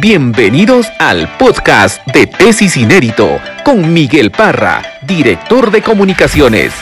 Bienvenidos al podcast de Tesis Inédito con Miguel Parra, director de comunicaciones.